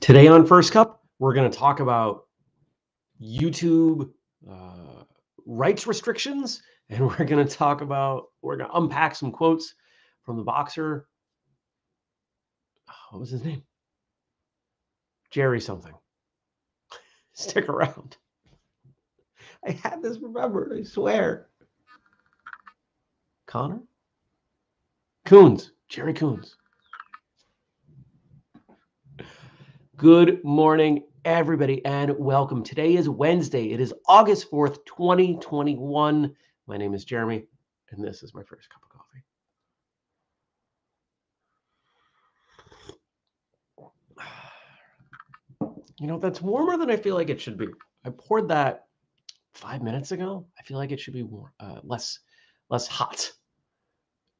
Today on First Cup, we're going to talk about YouTube uh, rights restrictions, and we're going to talk about, we're going to unpack some quotes from the boxer. What was his name? Jerry something. Stick around. I had this remembered, I swear. Connor? Coons. Jerry Coons. Good morning, everybody, and welcome. Today is Wednesday. It is August 4th, 2021. My name is Jeremy, and this is my first cup of coffee. You know, that's warmer than I feel like it should be. I poured that five minutes ago. I feel like it should be more, uh, less, less hot,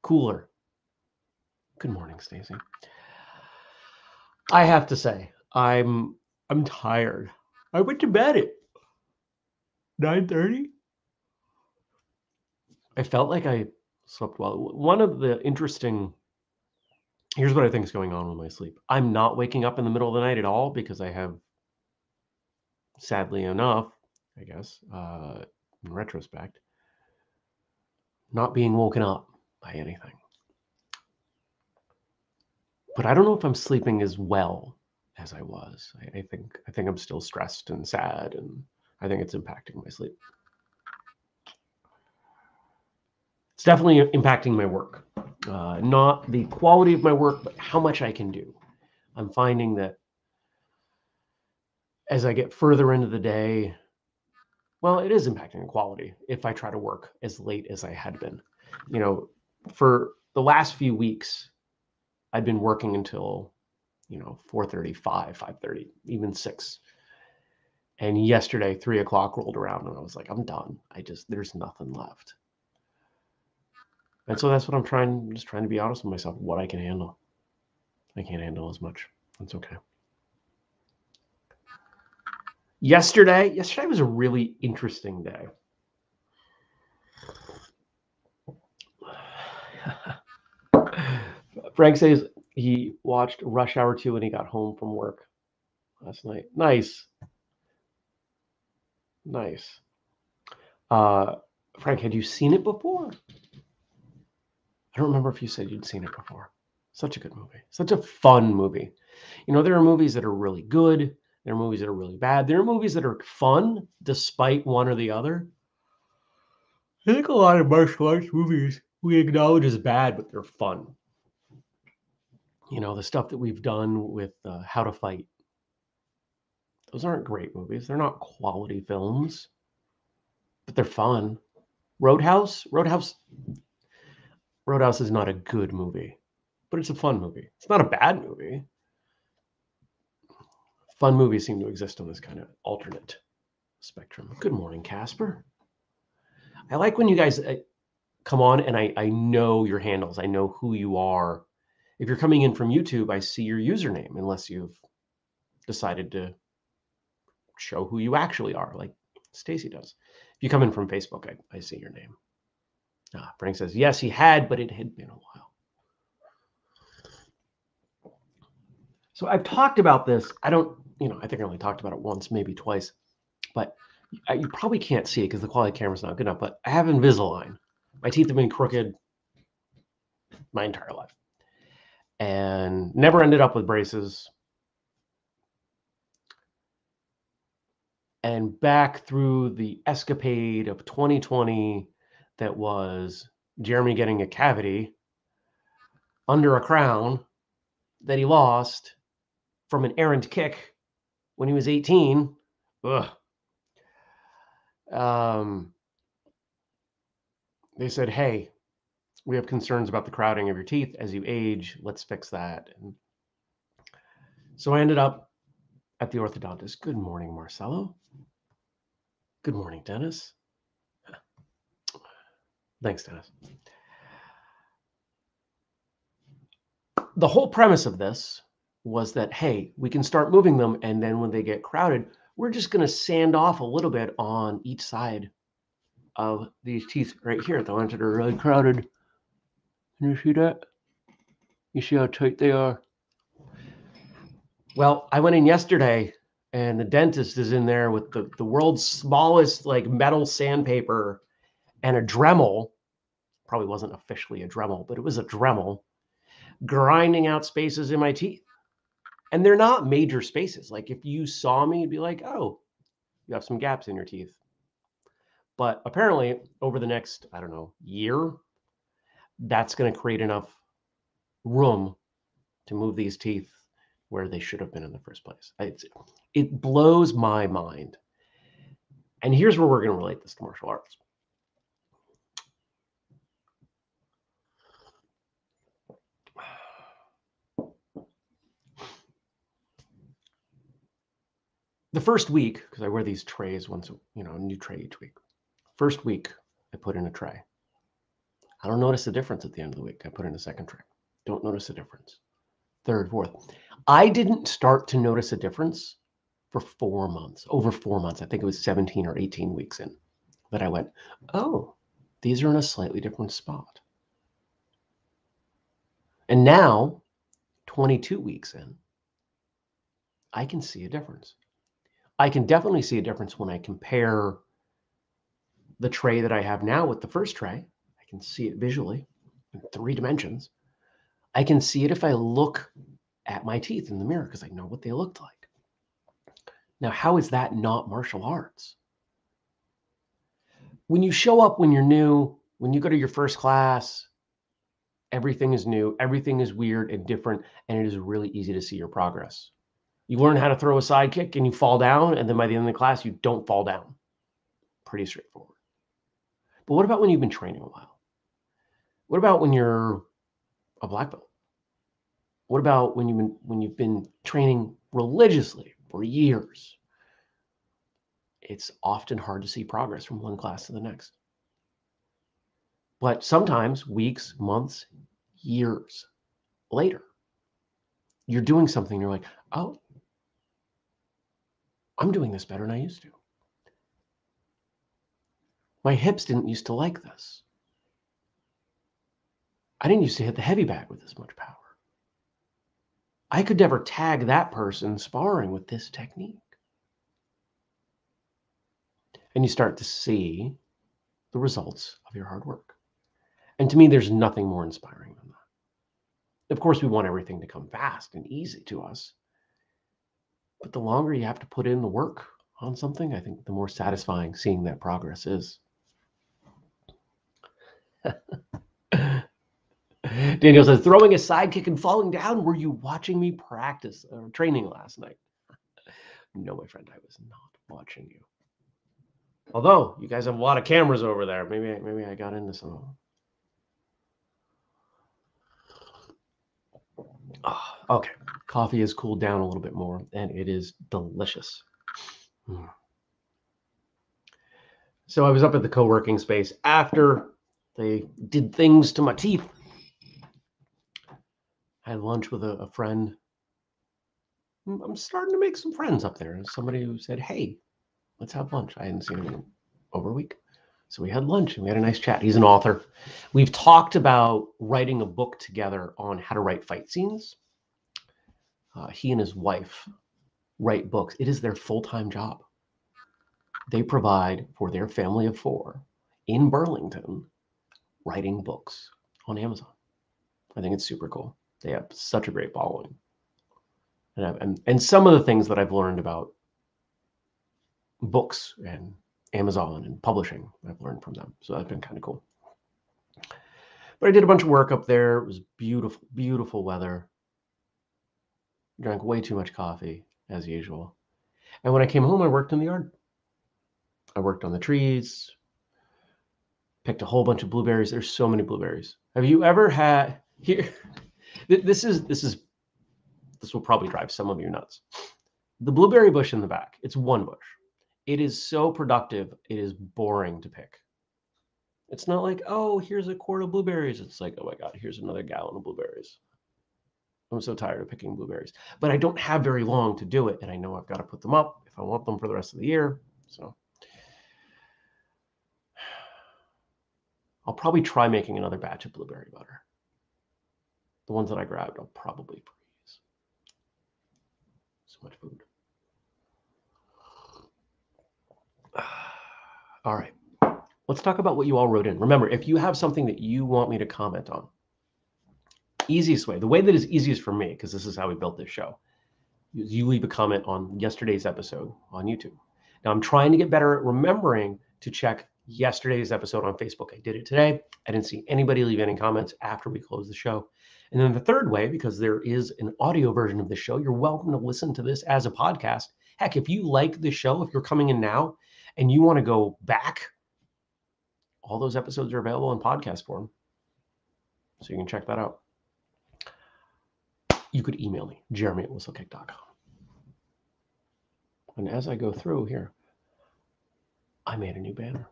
cooler. Good morning, Stacy. I have to say, I'm I'm tired. I went to bed at 9:30. I felt like I slept well. One of the interesting here's what I think is going on with my sleep. I'm not waking up in the middle of the night at all because I have sadly enough, I guess, uh, in retrospect, not being woken up by anything. But I don't know if I'm sleeping as well as I was. I, I think I think I'm still stressed and sad, and I think it's impacting my sleep. It's definitely impacting my work. Uh, not the quality of my work, but how much I can do. I'm finding that as I get further into the day, well, it is impacting the quality if I try to work as late as I had been. You know, for the last few weeks, I'd been working until you know 4.35 5.30 even 6 and yesterday 3 o'clock rolled around and i was like i'm done. I just there's nothing left. And so that's what i'm trying just trying to be honest with myself what i can handle. I can't handle as much. That's okay. Yesterday yesterday was a really interesting day. Frank says he watched Rush Hour 2 when he got home from work last night. Nice. Nice. Uh, Frank, had you seen it before? I don't remember if you said you'd seen it before. Such a good movie. Such a fun movie. You know, there are movies that are really good. There are movies that are really bad. There are movies that are fun despite one or the other. I think a lot of martial arts movies we acknowledge as bad, but they're fun you know the stuff that we've done with uh, how to fight. Those aren't great movies. They're not quality films but they're fun. Roadhouse? Roadhouse roadhouse is not a good movie but it's a fun movie. It's not a bad movie. Fun movies seem to exist on this kind of alternate spectrum. Good morning casper. I like when you guys uh, come on and I, I know your handles. I know who you are if you're coming in from YouTube, I see your username unless you've decided to show who you actually are, like Stacy does. If you come in from Facebook, I, I see your name. Ah, Frank says, yes, he had, but it had been a while. So I've talked about this. I don't, you know, I think I only talked about it once, maybe twice, but you probably can't see it because the quality camera's not good enough. But I have Invisalign. My teeth have been crooked my entire life and never ended up with braces. And back through the escapade of 2020 that was Jeremy getting a cavity under a crown that he lost from an errant kick when he was 18. Ugh. Um, they said, hey, we have concerns about the crowding of your teeth as you age. Let's fix that. And so I ended up at the orthodontist. Good morning, Marcelo. Good morning, Dennis. Thanks, Dennis. The whole premise of this was that, hey, we can start moving them. And then when they get crowded, we're just going to sand off a little bit on each side of these teeth right here, the ones that are really crowded. Can you see that? You see how tight they are? Well, I went in yesterday and the dentist is in there with the, the world's smallest like metal sandpaper and a Dremel. Probably wasn't officially a Dremel, but it was a Dremel grinding out spaces in my teeth. And they're not major spaces. Like if you saw me, you'd be like, oh, you have some gaps in your teeth. But apparently, over the next, I don't know, year, that's going to create enough room to move these teeth where they should have been in the first place. It's, it blows my mind. And here's where we're going to relate this to martial arts. The first week, because I wear these trays once, you know, a new tray each week. First week, I put in a tray. I don't notice a difference at the end of the week. I put in a second tray. Don't notice a difference. Third, fourth. I didn't start to notice a difference for four months, over four months. I think it was 17 or 18 weeks in that I went, oh, these are in a slightly different spot. And now, 22 weeks in, I can see a difference. I can definitely see a difference when I compare the tray that I have now with the first tray. Can see it visually in three dimensions. I can see it if I look at my teeth in the mirror because I know what they looked like. Now, how is that not martial arts? When you show up when you're new, when you go to your first class, everything is new, everything is weird and different, and it is really easy to see your progress. You learn how to throw a side kick and you fall down, and then by the end of the class, you don't fall down. Pretty straightforward. But what about when you've been training a while? What about when you're a black belt? What about when you've been when you've been training religiously for years? It's often hard to see progress from one class to the next. But sometimes weeks, months, years later, you're doing something, you're like, oh, I'm doing this better than I used to. My hips didn't used to like this. I didn't used to hit the heavy bag with this much power. I could never tag that person sparring with this technique. And you start to see the results of your hard work. And to me, there's nothing more inspiring than that. Of course, we want everything to come fast and easy to us. But the longer you have to put in the work on something, I think the more satisfying seeing that progress is. Daniel says, throwing a sidekick and falling down. Were you watching me practice or uh, training last night? no, my friend, I was not watching you. Although you guys have a lot of cameras over there, maybe maybe I got into some. Of them. Oh, okay, coffee has cooled down a little bit more, and it is delicious. Mm. So I was up at the co-working space after they did things to my teeth. I had lunch with a, a friend. I'm starting to make some friends up there. Somebody who said, "Hey, let's have lunch." I hadn't seen him in over a week, so we had lunch and we had a nice chat. He's an author. We've talked about writing a book together on how to write fight scenes. Uh, he and his wife write books. It is their full-time job. They provide for their family of four in Burlington writing books on Amazon. I think it's super cool. They have such a great following. And, and, and some of the things that I've learned about books and Amazon and publishing, I've learned from them. So that's been kind of cool. But I did a bunch of work up there. It was beautiful, beautiful weather. Drank way too much coffee, as usual. And when I came home, I worked in the yard. I worked on the trees, picked a whole bunch of blueberries. There's so many blueberries. Have you ever had here? This is this is this will probably drive some of you nuts. The blueberry bush in the back. It's one bush. It is so productive. It is boring to pick. It's not like, oh, here's a quart of blueberries. It's like, oh my God, here's another gallon of blueberries. I'm so tired of picking blueberries, but I don't have very long to do it. And I know I've got to put them up if I want them for the rest of the year. So I'll probably try making another batch of blueberry butter. The ones that I grabbed, I'll probably freeze. So much food. All right. Let's talk about what you all wrote in. Remember, if you have something that you want me to comment on, easiest way, the way that is easiest for me, because this is how we built this show, is you leave a comment on yesterday's episode on YouTube. Now, I'm trying to get better at remembering to check yesterday's episode on Facebook. I did it today. I didn't see anybody leave any comments after we closed the show. And then the third way, because there is an audio version of the show, you're welcome to listen to this as a podcast. Heck, if you like the show, if you're coming in now and you want to go back, all those episodes are available in podcast form. So you can check that out. You could email me, jeremy at whistlekick.com. And as I go through here, I made a new banner.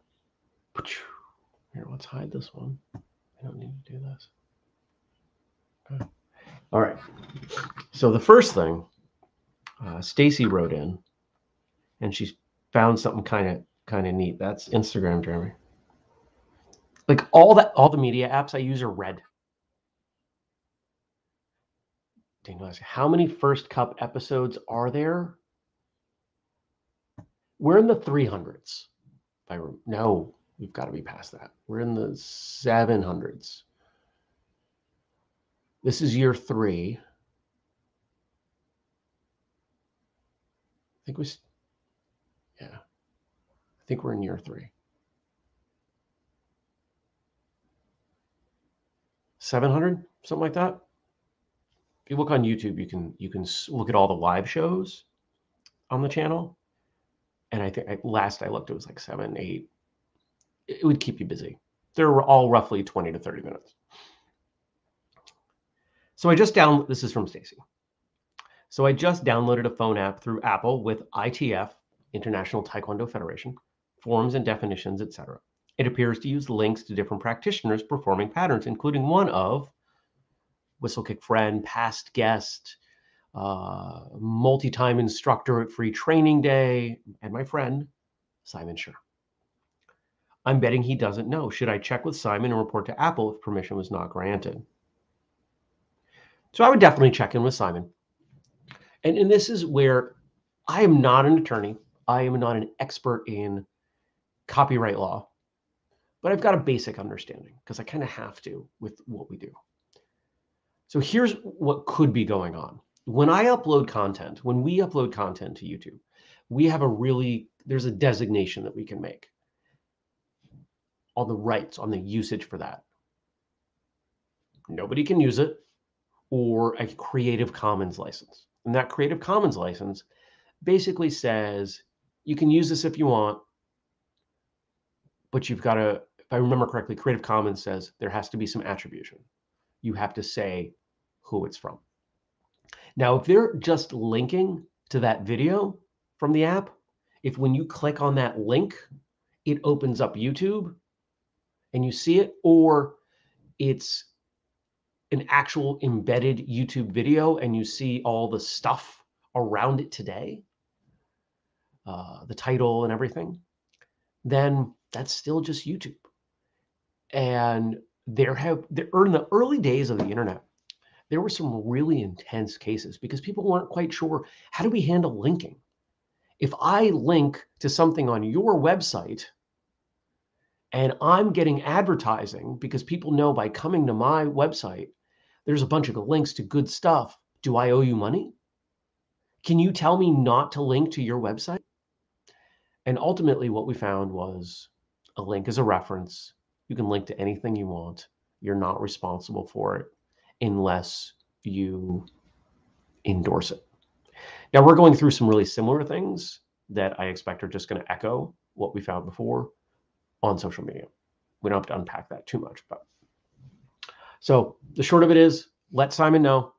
Here, let's hide this one. I don't need to do this. All right. So the first thing, uh, Stacy wrote in, and she found something kind of kind of neat. That's Instagram, Jeremy. Like all that, all the media apps I use are red. Daniel how many first cup episodes are there? We're in the 300s. If I no, we've got to be past that. We're in the 700s. This is year three. I think we, yeah, I think we're in year three. 700, something like that. If you look on YouTube, you can you can look at all the live shows on the channel. And I think last I looked, it was like seven, eight. It would keep you busy. They're all roughly 20 to 30 minutes. So I just down this is from Stacy. So I just downloaded a phone app through Apple with ITF, International Taekwondo Federation, forms and definitions, etc. It appears to use links to different practitioners performing patterns, including one of Whistlekick friend, past guest, uh, multi-time instructor at Free Training Day, and my friend Simon Sure. I'm betting he doesn't know. Should I check with Simon and report to Apple if permission was not granted? So I would definitely check in with Simon. And, and this is where I am not an attorney. I am not an expert in copyright law, but I've got a basic understanding because I kind of have to with what we do. So here's what could be going on. When I upload content, when we upload content to YouTube, we have a really, there's a designation that we can make on the rights, on the usage for that. Nobody can use it or a Creative Commons license. And that Creative Commons license basically says you can use this if you want, but you've got to, if I remember correctly, Creative Commons says there has to be some attribution. You have to say who it's from. Now, if they're just linking to that video from the app, if when you click on that link, it opens up YouTube and you see it, or it's an actual embedded YouTube video and you see all the stuff around it today, uh, the title and everything, then that's still just YouTube. And there have there in the early days of the internet, there were some really intense cases because people weren't quite sure how do we handle linking. If I link to something on your website and I'm getting advertising because people know by coming to my website there's a bunch of links to good stuff. Do I owe you money? Can you tell me not to link to your website? And ultimately, what we found was a link is a reference. You can link to anything you want. You're not responsible for it unless you endorse it. Now, we're going through some really similar things that I expect are just going to echo what we found before on social media. We don't have to unpack that too much, but so the short of it is let Simon know,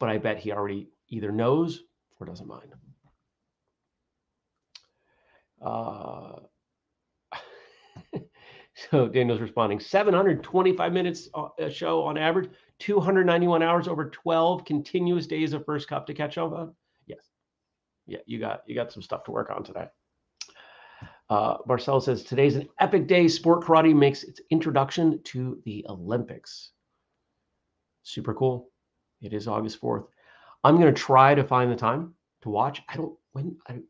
but I bet he already either knows or doesn't mind. Uh, so Daniel's responding 725 minutes uh, a show on average, 291 hours over 12 continuous days of first cup to catch up on. Yes. Yeah, you got you got some stuff to work on today. Uh, Marcel says today's an epic day. Sport karate makes its introduction to the Olympics. Super cool. It is August 4th. I'm going to try to find the time to watch. I don't when I,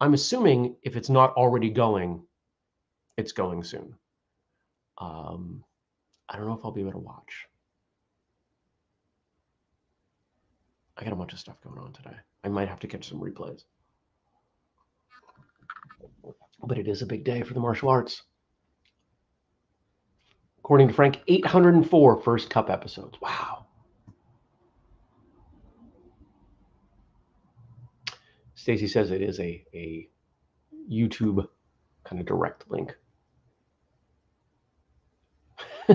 I'm assuming if it's not already going, it's going soon. Um, I don't know if I'll be able to watch. I got a bunch of stuff going on today. I might have to catch some replays. But it is a big day for the martial arts. According to Frank, 804 first cup episodes. Wow. Stacy says it is a, a YouTube kind of direct link.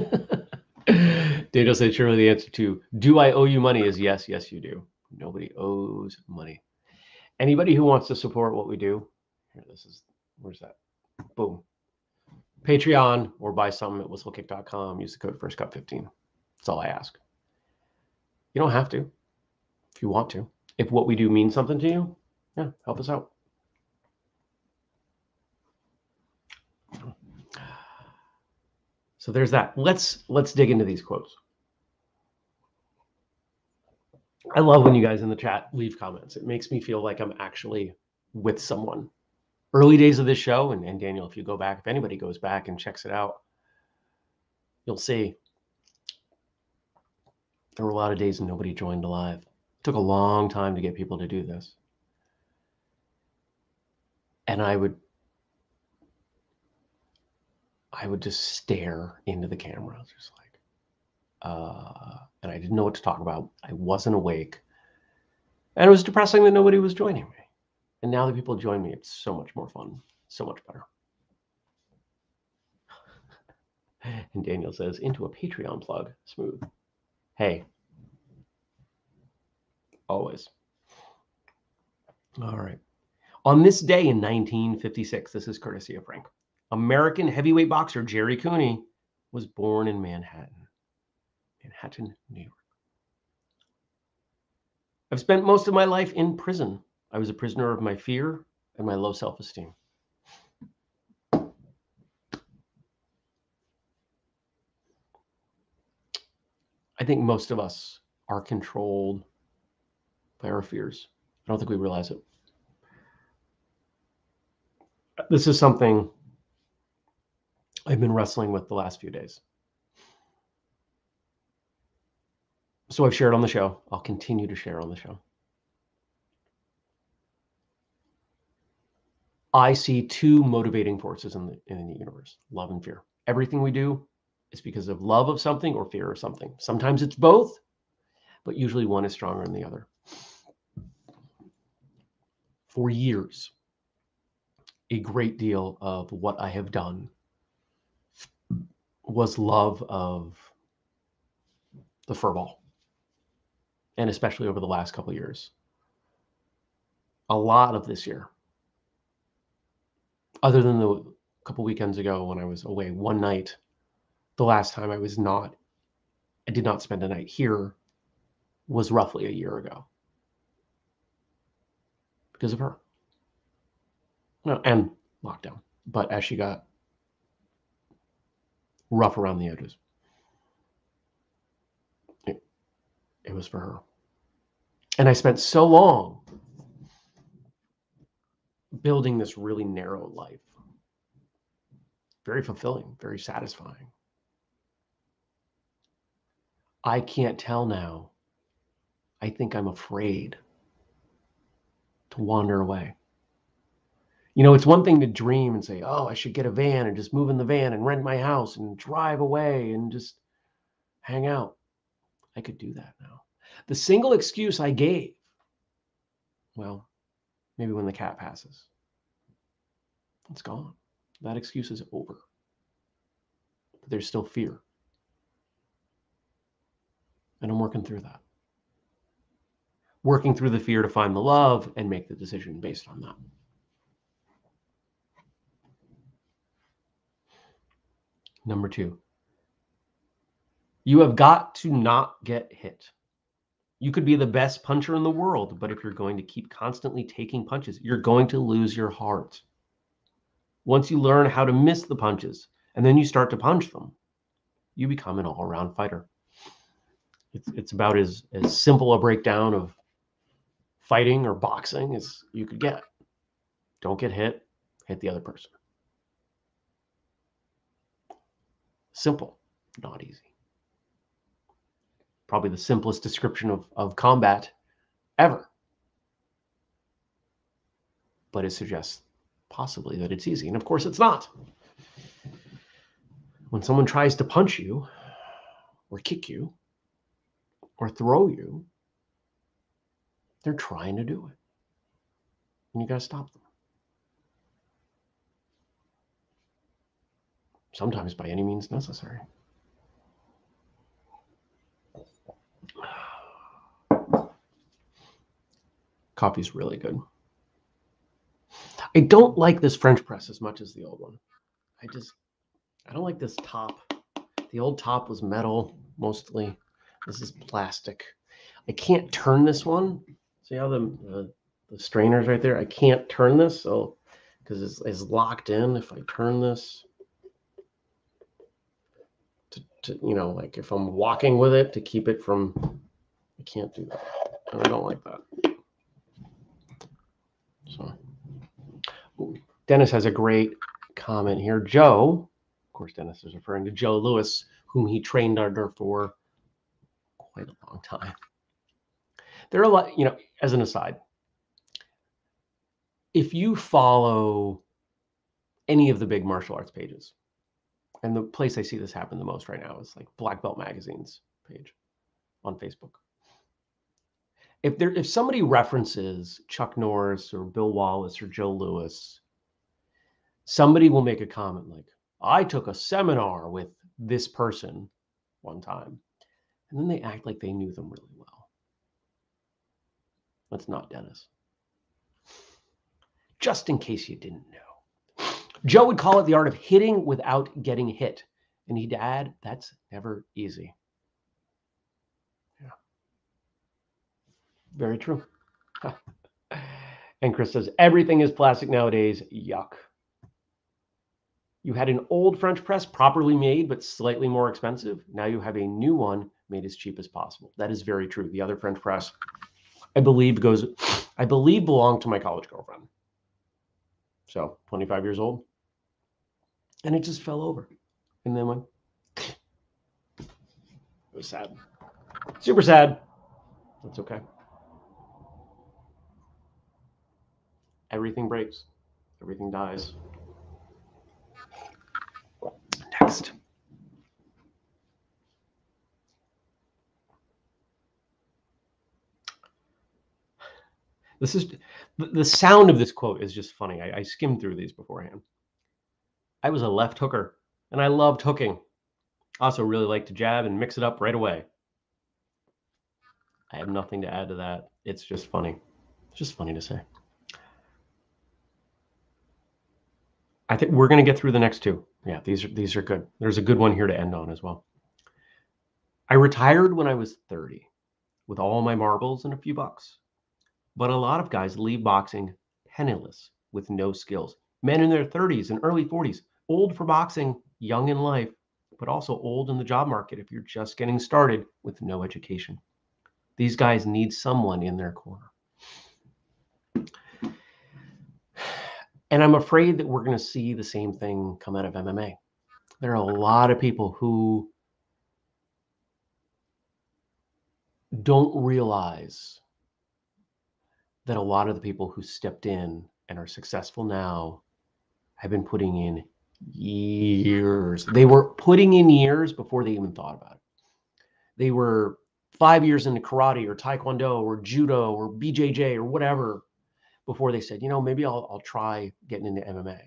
Daniel said, surely the answer to do I owe you money is yes, yes, you do. Nobody owes money. Anybody who wants to support what we do, here, this is, where's that? Boom. Patreon or buy something at whistlekick.com. Use the code FirstCup15. That's all I ask. You don't have to if you want to. If what we do means something to you, yeah, help us out. So there's that. Let's let's dig into these quotes. I love when you guys in the chat leave comments. It makes me feel like I'm actually with someone. Early days of this show, and, and Daniel, if you go back, if anybody goes back and checks it out, you'll see there were a lot of days and nobody joined live. It took a long time to get people to do this. And I would I would just stare into the camera, just like, uh, and I didn't know what to talk about. I wasn't awake. And it was depressing that nobody was joining me. And now that people join me, it's so much more fun, so much better. and Daniel says, into a Patreon plug, smooth. Hey, always. All right. On this day in 1956, this is courtesy of Frank. American heavyweight boxer Jerry Cooney was born in Manhattan, Manhattan, New York. I've spent most of my life in prison. I was a prisoner of my fear and my low self esteem. I think most of us are controlled by our fears. I don't think we realize it. This is something I've been wrestling with the last few days. So I've shared on the show. I'll continue to share on the show. I see two motivating forces in the in the universe: love and fear. Everything we do is because of love of something or fear of something. Sometimes it's both, but usually one is stronger than the other. For years, a great deal of what I have done was love of the furball, and especially over the last couple years. A lot of this year, other than the couple weekends ago when I was away one night, the last time I was not, I did not spend a night here, was roughly a year ago because of her. No, and lockdown. But as she got rough around the edges. It, it was for her. And I spent so long building this really narrow life. Very fulfilling, very satisfying. I can't tell now. I think I'm afraid to wander away. You know, it's one thing to dream and say, oh, I should get a van and just move in the van and rent my house and drive away and just hang out. I could do that now. The single excuse I gave, well, maybe when the cat passes, it's gone. That excuse is over. But there's still fear. And I'm working through that. Working through the fear to find the love and make the decision based on that. Number two, you have got to not get hit. You could be the best puncher in the world, but if you're going to keep constantly taking punches, you're going to lose your heart. Once you learn how to miss the punches and then you start to punch them, you become an all around fighter. It's, it's about as, as simple a breakdown of fighting or boxing as you could get. Don't get hit, hit the other person. Simple, not easy. Probably the simplest description of, of combat ever. But it suggests possibly that it's easy. And of course, it's not. When someone tries to punch you, or kick you, or throw you, they're trying to do it. And you got to stop them. Sometimes by any means necessary. Coffee's really good. I don't like this French press as much as the old one. I just, I don't like this top. The old top was metal mostly. This is plastic. I can't turn this one. See how the, the, the strainer's right there? I can't turn this, so because it's, it's locked in. If I turn this, to, you know, like if I'm walking with it to keep it from, I can't do that. And I don't like that. So, Dennis has a great comment here. Joe, of course, Dennis is referring to Joe Lewis, whom he trained under for quite a long time. There are a lot, you know, as an aside, if you follow any of the big martial arts pages, and the place I see this happen the most right now is like Black Belt Magazine's page on Facebook. If there if somebody references Chuck Norris or Bill Wallace or Joe Lewis, somebody will make a comment like, I took a seminar with this person one time. And then they act like they knew them really well. That's not Dennis. Just in case you didn't know. Joe would call it the art of hitting without getting hit. And he'd add, that's never easy. Yeah. Very true. and Chris says, everything is plastic nowadays. Yuck. You had an old French press properly made, but slightly more expensive. Now you have a new one made as cheap as possible. That is very true. The other French press, I believe, goes, I believe, belonged to my college girlfriend. So 25 years old. And it just fell over. And then went, it was sad. Super sad. That's okay. Everything breaks, everything dies. Next. This is the sound of this quote is just funny. I, I skimmed through these beforehand. I was a left hooker and I loved hooking. Also really like to jab and mix it up right away. I have nothing to add to that. It's just funny. It's just funny to say. I think we're going to get through the next two. Yeah, these are these are good. There's a good one here to end on as well. I retired when I was 30 with all my marbles and a few bucks. But a lot of guys leave boxing penniless with no skills. Men in their 30s and early 40s, old for boxing, young in life, but also old in the job market if you're just getting started with no education. These guys need someone in their corner. And I'm afraid that we're going to see the same thing come out of MMA. There are a lot of people who don't realize that a lot of the people who stepped in and are successful now have been putting in years. They were putting in years before they even thought about it. They were five years into karate or taekwondo or judo or BJJ or whatever before they said, you know, maybe I'll, I'll try getting into MMA.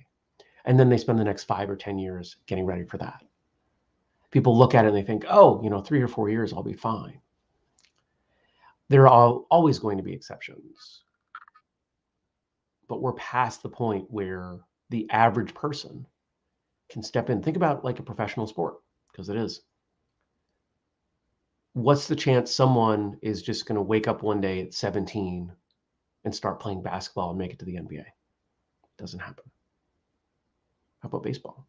And then they spend the next five or 10 years getting ready for that. People look at it and they think, oh, you know, three or four years, I'll be fine. There are always going to be exceptions but we're past the point where the average person can step in. Think about like a professional sport, because it is. What's the chance someone is just going to wake up one day at 17 and start playing basketball and make it to the NBA? Doesn't happen. How about baseball?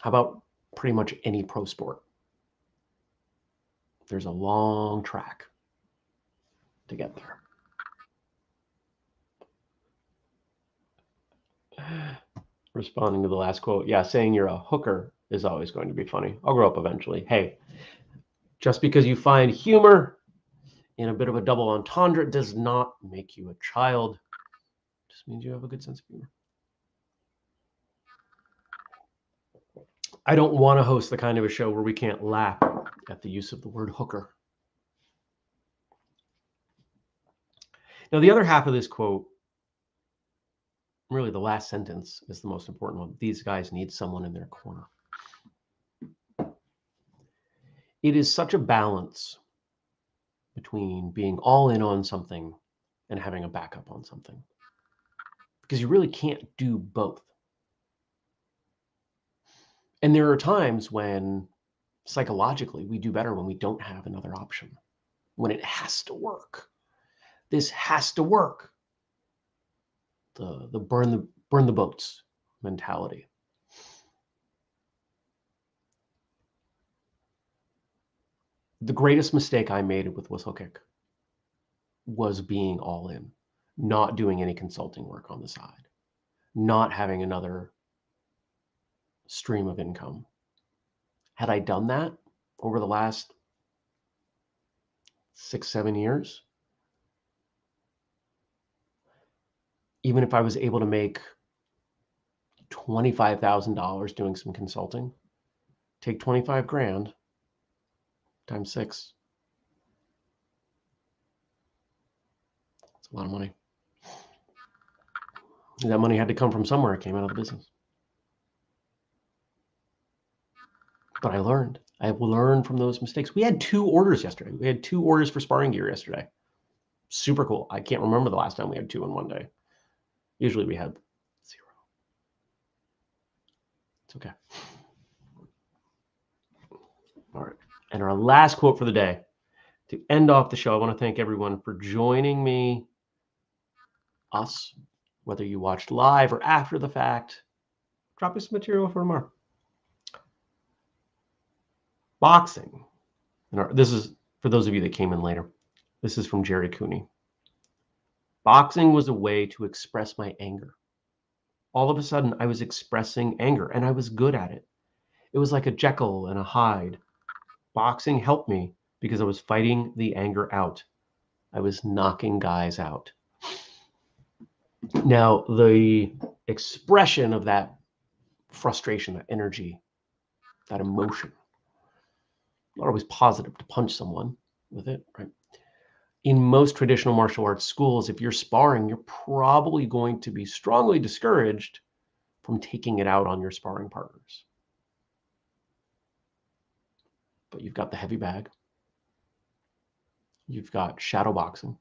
How about pretty much any pro sport? There's a long track. to get there. Responding to the last quote, yeah, saying you're a hooker is always going to be funny. I'll grow up eventually. Hey, just because you find humor in a bit of a double entendre does not make you a child. Just means you have a good sense of humor. I don't want to host the kind of a show where we can't laugh at the use of the word hooker. Now, the other half of this quote, really the last sentence, is the most important one. These guys need someone in their corner. It is such a balance between being all in on something and having a backup on something because you really can't do both. And there are times when psychologically we do better when we don't have another option, when it has to work. This has to work. The, the burn the burn the boats mentality. The greatest mistake I made with Whistlekick was being all in, not doing any consulting work on the side, not having another stream of income. Had I done that over the last six, seven years, even if I was able to make $25,000 doing some consulting, take 25 grand times six. It's a lot of money. That money had to come from somewhere. It came out of the business. but I learned. I learned from those mistakes. We had two orders yesterday. We had two orders for sparring gear yesterday. Super cool. I can't remember the last time we had two in one day. Usually we had zero. It's okay. All right. And our last quote for the day to end off the show, I want to thank everyone for joining me, us, whether you watched live or after the fact. Drop some material for tomorrow boxing. And this is for those of you that came in later. This is from Jerry Cooney. Boxing was a way to express my anger. All of a sudden, I was expressing anger and I was good at it. It was like a Jekyll and a Hyde. Boxing helped me because I was fighting the anger out. I was knocking guys out. Now, the expression of that frustration, that energy, that emotion not always positive to punch someone with it, right? In most traditional martial arts schools, if you're sparring, you're probably going to be strongly discouraged from taking it out on your sparring partners. But you've got the heavy bag. You've got shadow boxing.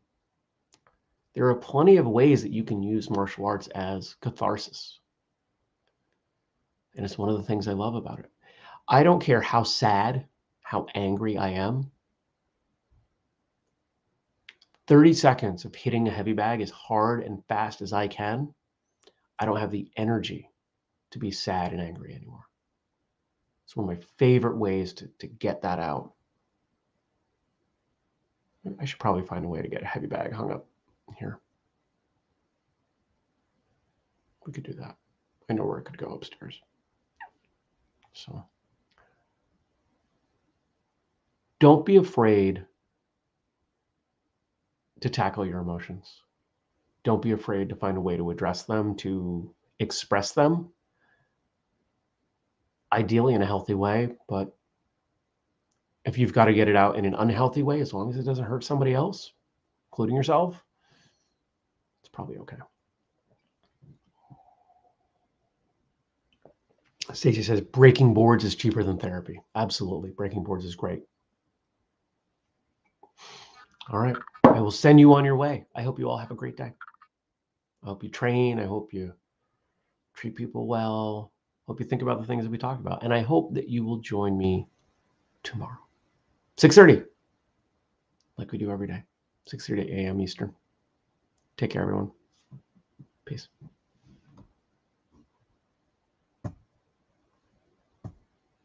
There are plenty of ways that you can use martial arts as catharsis. And it's one of the things I love about it. I don't care how sad how angry I am. 30 seconds of hitting a heavy bag as hard and fast as I can. I don't have the energy to be sad and angry anymore. It's one of my favorite ways to, to get that out. I should probably find a way to get a heavy bag hung up here. We could do that. I know where it could go upstairs. So. don't be afraid to tackle your emotions. Don't be afraid to find a way to address them, to express them, ideally in a healthy way. But if you've got to get it out in an unhealthy way, as long as it doesn't hurt somebody else, including yourself, it's probably okay. Stacy says breaking boards is cheaper than therapy. Absolutely. Breaking boards is great. All right. I will send you on your way. I hope you all have a great day. I hope you train. I hope you treat people well. Hope you think about the things that we talked about. And I hope that you will join me tomorrow. 6:30. Like we do every day. 6:30 a.m. Eastern. Take care, everyone. Peace.